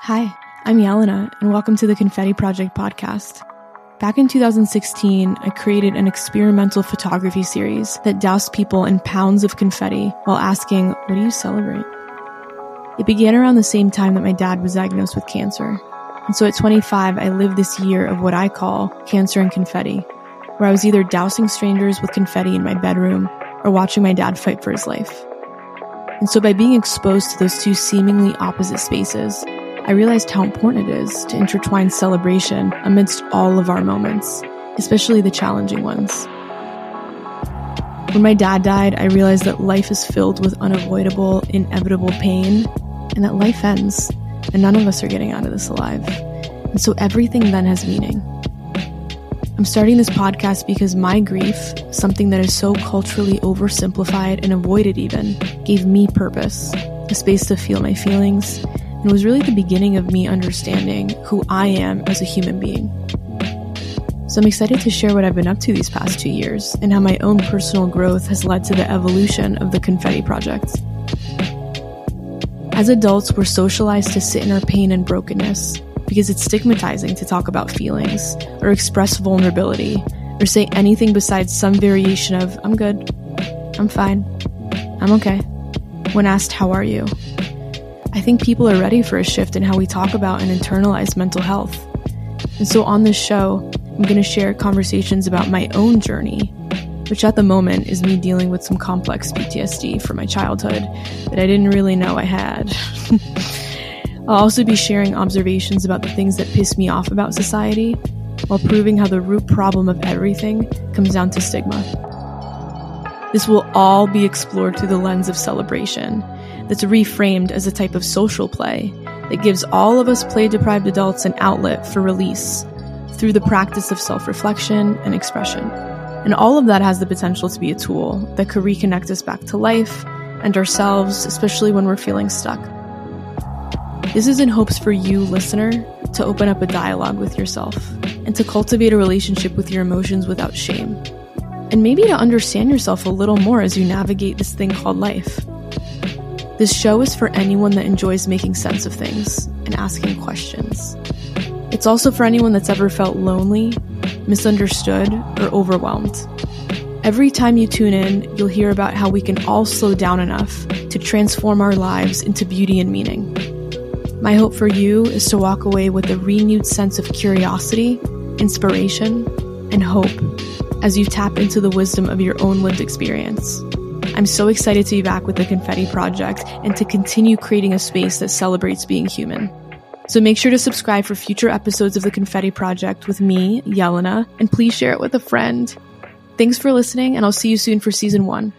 Hi, I'm Jelena, and welcome to the Confetti Project podcast. Back in 2016, I created an experimental photography series that doused people in pounds of confetti while asking, What do you celebrate? It began around the same time that my dad was diagnosed with cancer. And so at 25, I lived this year of what I call cancer and confetti, where I was either dousing strangers with confetti in my bedroom or watching my dad fight for his life. And so by being exposed to those two seemingly opposite spaces, I realized how important it is to intertwine celebration amidst all of our moments, especially the challenging ones. When my dad died, I realized that life is filled with unavoidable, inevitable pain, and that life ends, and none of us are getting out of this alive. And so everything then has meaning. I'm starting this podcast because my grief, something that is so culturally oversimplified and avoided even, gave me purpose, a space to feel my feelings, and it was really the beginning of me understanding who I am as a human being. So I'm excited to share what I've been up to these past two years and how my own personal growth has led to the evolution of the Confetti Project. As adults, we're socialized to sit in our pain and brokenness because it's stigmatizing to talk about feelings or express vulnerability or say anything besides some variation of, I'm good, I'm fine, I'm okay, when asked, How are you? I think people are ready for a shift in how we talk about and internalize mental health. And so on this show, I'm going to share conversations about my own journey, which at the moment is me dealing with some complex PTSD from my childhood that I didn't really know I had. I'll also be sharing observations about the things that piss me off about society while proving how the root problem of everything comes down to stigma. This will all be explored through the lens of celebration that's reframed as a type of social play that gives all of us play deprived adults an outlet for release through the practice of self reflection and expression. And all of that has the potential to be a tool that could reconnect us back to life and ourselves, especially when we're feeling stuck. This is in hopes for you, listener, to open up a dialogue with yourself and to cultivate a relationship with your emotions without shame. And maybe to understand yourself a little more as you navigate this thing called life. This show is for anyone that enjoys making sense of things and asking questions. It's also for anyone that's ever felt lonely, misunderstood, or overwhelmed. Every time you tune in, you'll hear about how we can all slow down enough to transform our lives into beauty and meaning. My hope for you is to walk away with a renewed sense of curiosity, inspiration, and hope as you tap into the wisdom of your own lived experience. I'm so excited to be back with the Confetti Project and to continue creating a space that celebrates being human. So make sure to subscribe for future episodes of the Confetti Project with me, Jelena, and please share it with a friend. Thanks for listening, and I'll see you soon for season one.